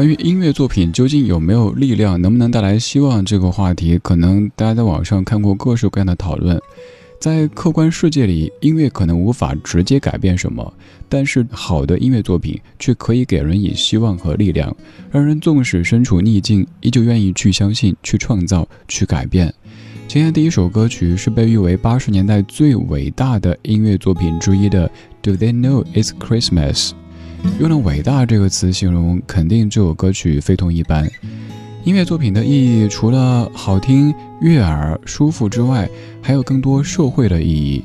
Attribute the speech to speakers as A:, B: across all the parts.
A: 关于音乐作品究竟有没有力量，能不能带来希望？这个话题，可能大家在网上看过各式各样的讨论。在客观世界里，音乐可能无法直接改变什么，但是好的音乐作品却可以给人以希望和力量，让人纵使身处逆境，依旧愿意去相信、去创造、去改变。今天第一首歌曲是被誉为八十年代最伟大的音乐作品之一的《Do They Know It's Christmas》。用了“伟大”这个词形容，肯定这首歌曲非同一般。音乐作品的意义，除了好听、悦耳、舒服之外，还有更多社会的意义。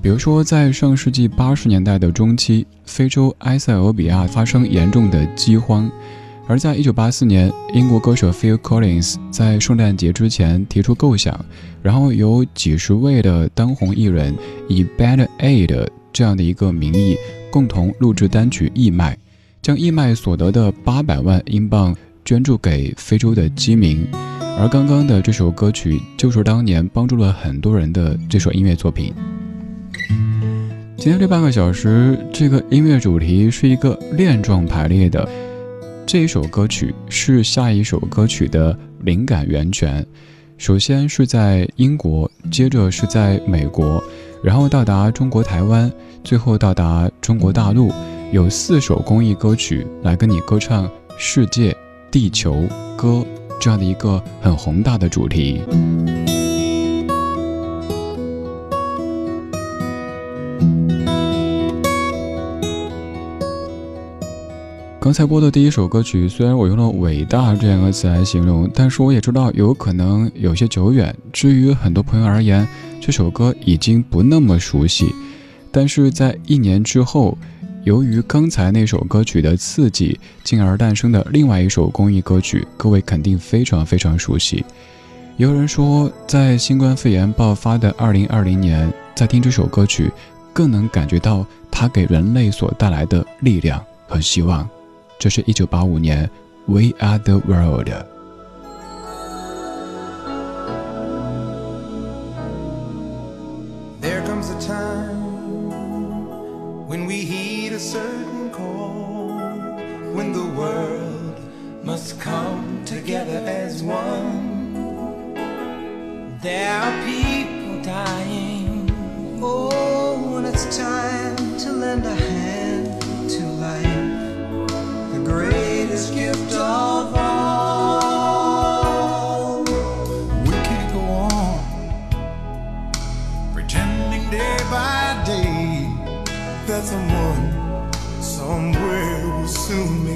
A: 比如说，在上世纪八十年代的中期，非洲埃塞俄比亚发生严重的饥荒，而在一九八四年，英国歌手 Phil Collins 在圣诞节之前提出构想，然后由几十位的当红艺人以 Band Aid 这样的一个名义。共同录制单曲《义卖》，将义卖所得的八百万英镑捐助给非洲的饥民。而刚刚的这首歌曲，就是当年帮助了很多人的这首音乐作品。今天这半个小时，这个音乐主题是一个链状排列的。这一首歌曲是下一首歌曲的灵感源泉。首先是在英国，接着是在美国，然后到达中国台湾，最后到达中国大陆。有四首公益歌曲来跟你歌唱世界、地球歌这样的一个很宏大的主题。刚才播的第一首歌曲，虽然我用了“伟大”这两个词来形容，但是我也知道有可能有些久远。至于很多朋友而言，这首歌已经不那么熟悉。但是在一年之后，由于刚才那首歌曲的刺激，进而诞生的另外一首公益歌曲，各位肯定非常非常熟悉。有人说，在新冠肺炎爆发的2020年，在听这首歌曲，更能感觉到它给人类所带来的力量和希望。这是一九八五年，《We Are the World》。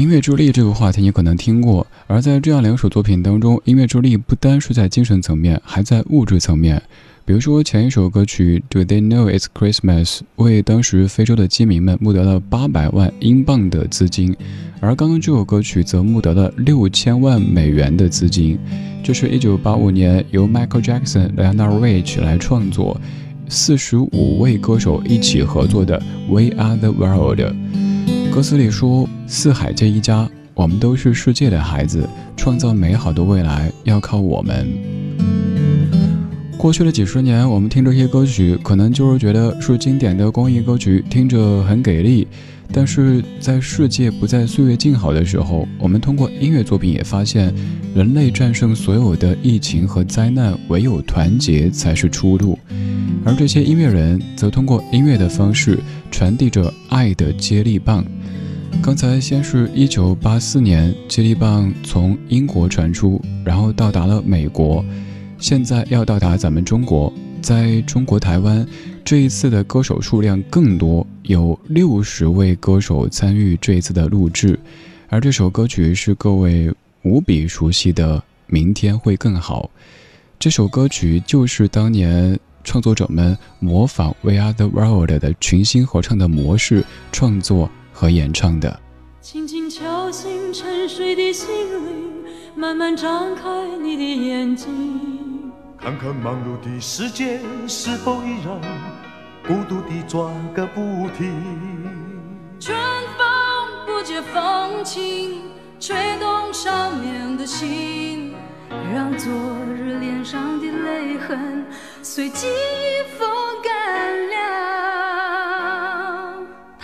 A: 音乐助力这个话题你可能听过，而在这样两首作品当中，音乐助力不单是在精神层面，还在物质层面。比如说前一首歌曲《Do They Know It's Christmas》为当时非洲的饥民们募得了八百万英镑的资金，而刚刚这首歌曲则募得了六千万美元的资金。这是一九八五年由 Michael Jackson、Lionel Rich 来创作，四十五位歌手一起合作的《We Are the World》。歌词里说：“四海皆一家，我们都是世界的孩子，创造美好的未来要靠我们。”过去的几十年，我们听这些歌曲，可能就是觉得是经典的公益歌曲，听着很给力。但是在世界不再岁月静好的时候，我们通过音乐作品也发现，人类战胜所有的疫情和灾难，唯有团结才是出路。而这些音乐人则通过音乐的方式传递着爱的接力棒。刚才先是一九八四年，接力棒从英国传出，然后到达了美国。现在要到达咱们中国，在中国台湾，这一次的歌手数量更多，有六十位歌手参与这一次的录制，而这首歌曲是各位无比熟悉的《明天会更好》。这首歌曲就是当年创作者们模仿《We Are the World》的群星合唱的模式创作和演唱的。
B: 轻轻敲醒沉睡的心灵，慢慢张开你的眼睛。
C: 看看忙碌的世界是否依然孤独地转个不停。
B: 春风不解风情，吹动少年的心，让昨日脸上的泪痕随记忆风干了。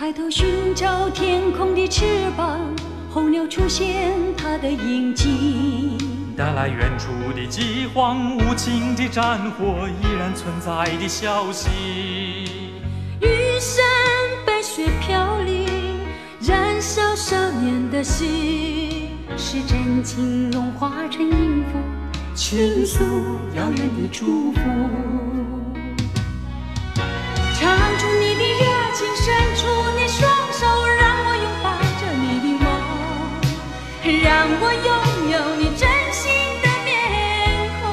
B: 抬头寻找天空的翅膀，候鸟出现它的影迹。
D: 带来远处的饥荒，无情的战火依然存在的消息。
B: 玉山白雪飘零，燃烧少年的心，是真情融化成音符，倾诉遥远的祝福。唱出你的热情，伸出让我拥有你真心的面孔。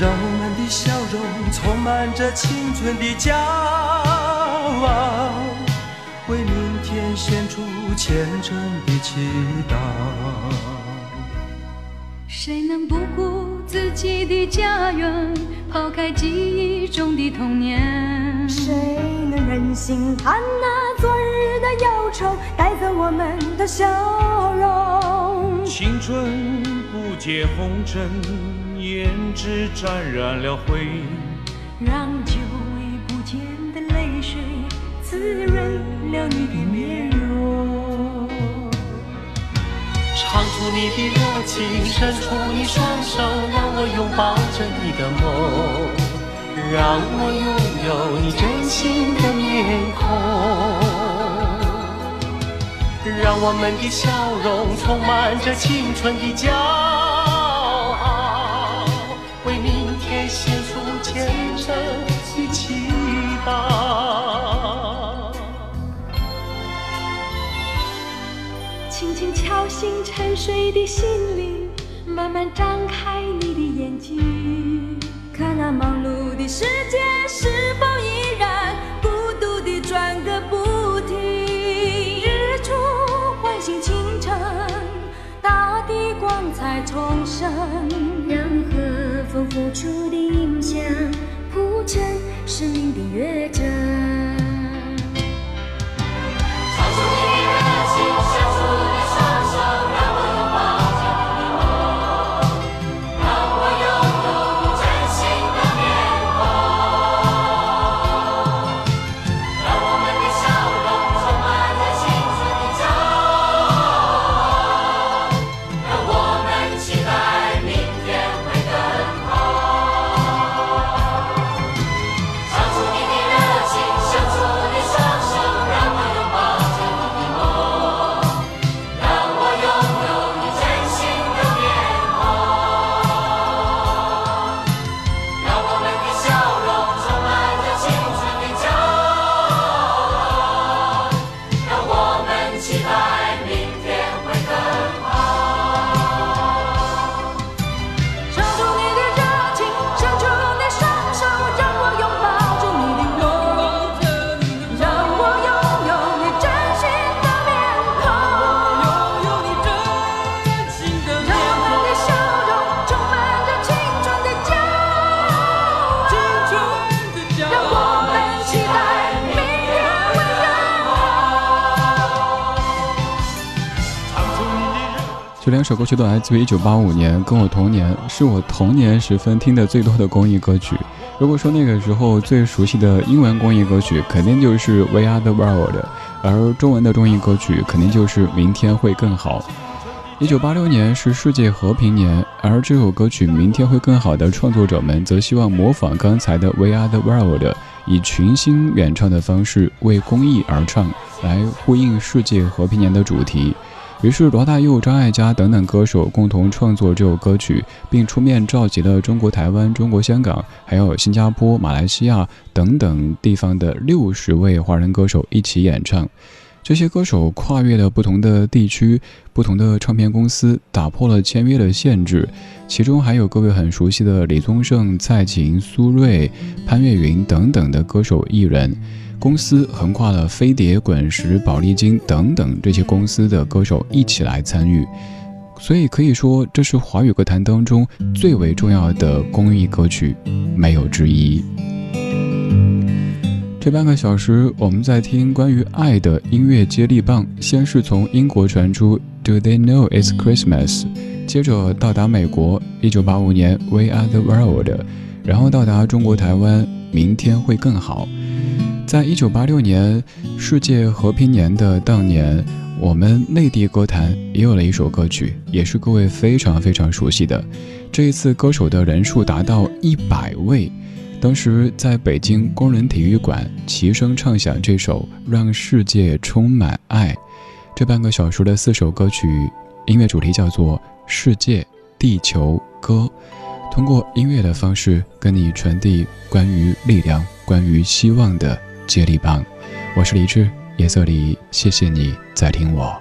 C: 让我们的笑容充满着青春的骄傲，为明天献出虔诚的祈祷。
B: 谁能不顾自己的家园，抛开记忆中的童年？
E: 谁能忍心看那昨日的忧愁带走我们的笑容？
D: 青春不解红尘，胭脂沾染了灰。
B: 让久违不见的泪水滋润了你
F: 唱出你的热情，伸出你双手，让我拥抱着你的梦，让我拥有你真心的面孔。让我们的笑容充满着青春的骄傲，为明天献出虔诚的祈祷。
B: 轻轻敲醒沉睡的心灵，慢慢张开你的眼睛，
E: 看那忙碌的世界是否依然孤独地转个不停？
B: 日出唤醒清晨，大地光彩重生。
E: 让和风拂出的音响铺成生命的乐章。
A: 这两首歌曲都来自于1985年，跟我同年，是我童年时分听的最多的公益歌曲。如果说那个时候最熟悉的英文公益歌曲，肯定就是《We Are the World》，而中文的公益歌曲肯定就是《明天会更好》。一九八六年是世界和平年，而这首歌曲《明天会更好》的创作者们则希望模仿刚才的《We Are the World》，以群星演唱的方式为公益而唱，来呼应世界和平年的主题。于是罗大佑、张艾嘉等等歌手共同创作这首歌曲，并出面召集了中国台湾、中国香港，还有新加坡、马来西亚等等地方的六十位华人歌手一起演唱。这些歌手跨越了不同的地区、不同的唱片公司，打破了签约的限制。其中还有各位很熟悉的李宗盛、蔡琴、苏芮、潘越云等等的歌手艺人。公司横跨了飞碟、滚石、宝丽金等等这些公司的歌手一起来参与，所以可以说这是华语歌坛当中最为重要的公益歌曲，没有之一。这半个小时，我们在听关于爱的音乐接力棒。先是从英国传出 “Do They Know It's Christmas”，接着到达美国，1985年 “We Are the World”，然后到达中国台湾，明天会更好。在一九八六年世界和平年的当年，我们内地歌坛也有了一首歌曲，也是各位非常非常熟悉的。这一次歌手的人数达到一百位，当时在北京工人体育馆齐声唱响这首《让世界充满爱》。这半个小时的四首歌曲，音乐主题叫做《世界地球歌》，通过音乐的方式跟你传递关于力量、关于希望的。接力棒，我是李志，夜色里，谢谢你在听我。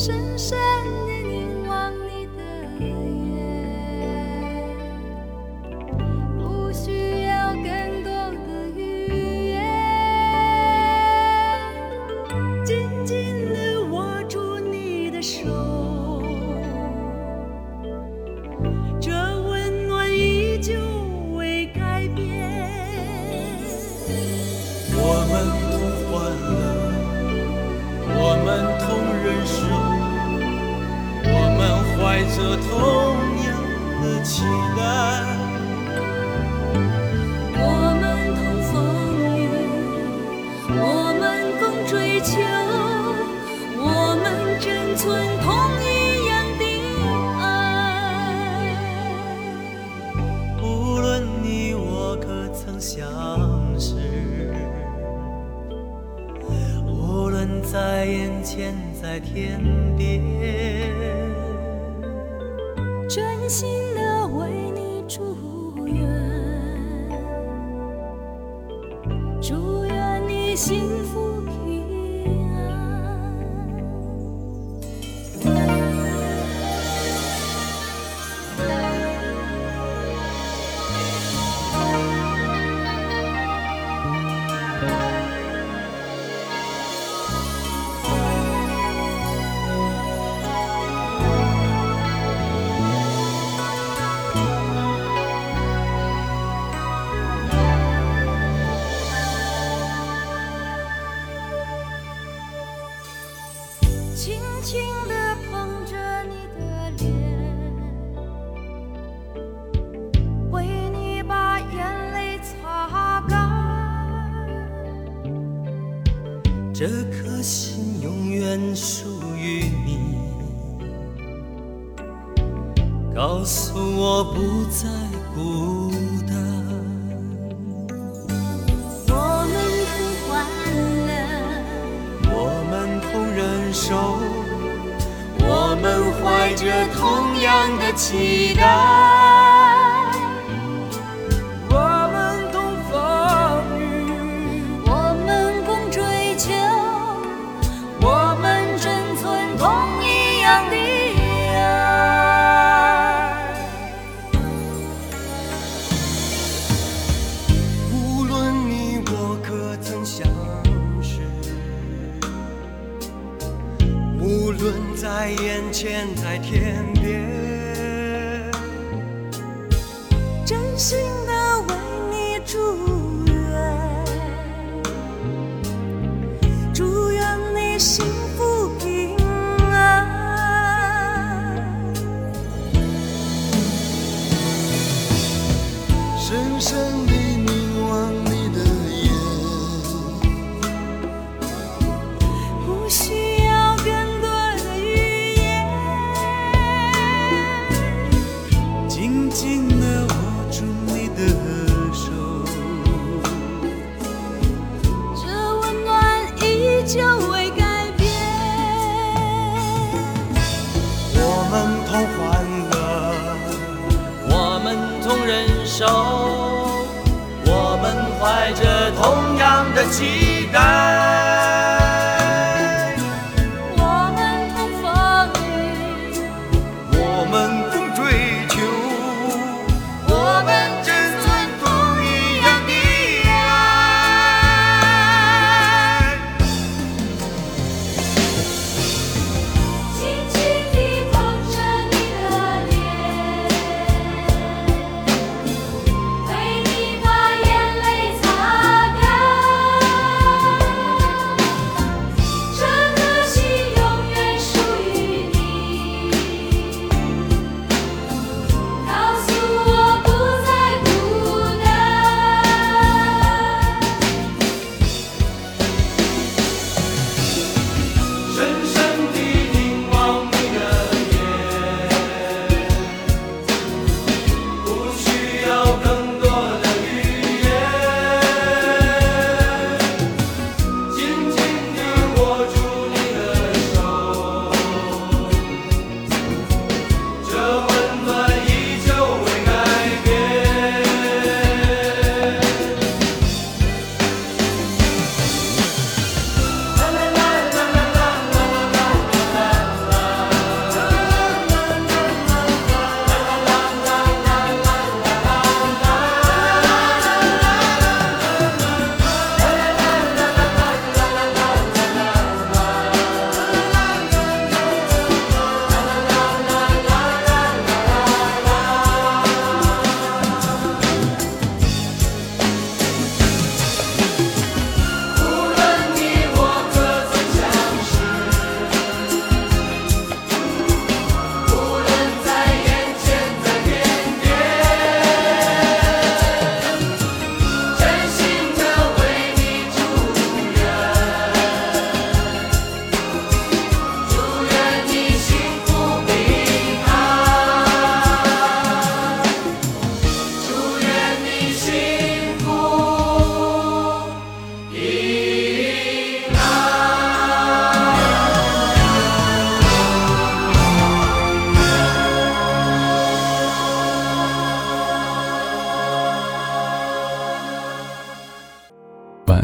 B: 深深
C: 在眼前在天边，
B: 轻轻地捧着你的脸，为你把眼泪擦干。
C: 这颗心永远属于你，告诉我不再孤样的期待。在眼前，在天边，欢乐，我们同忍受，我们怀着同样的期待。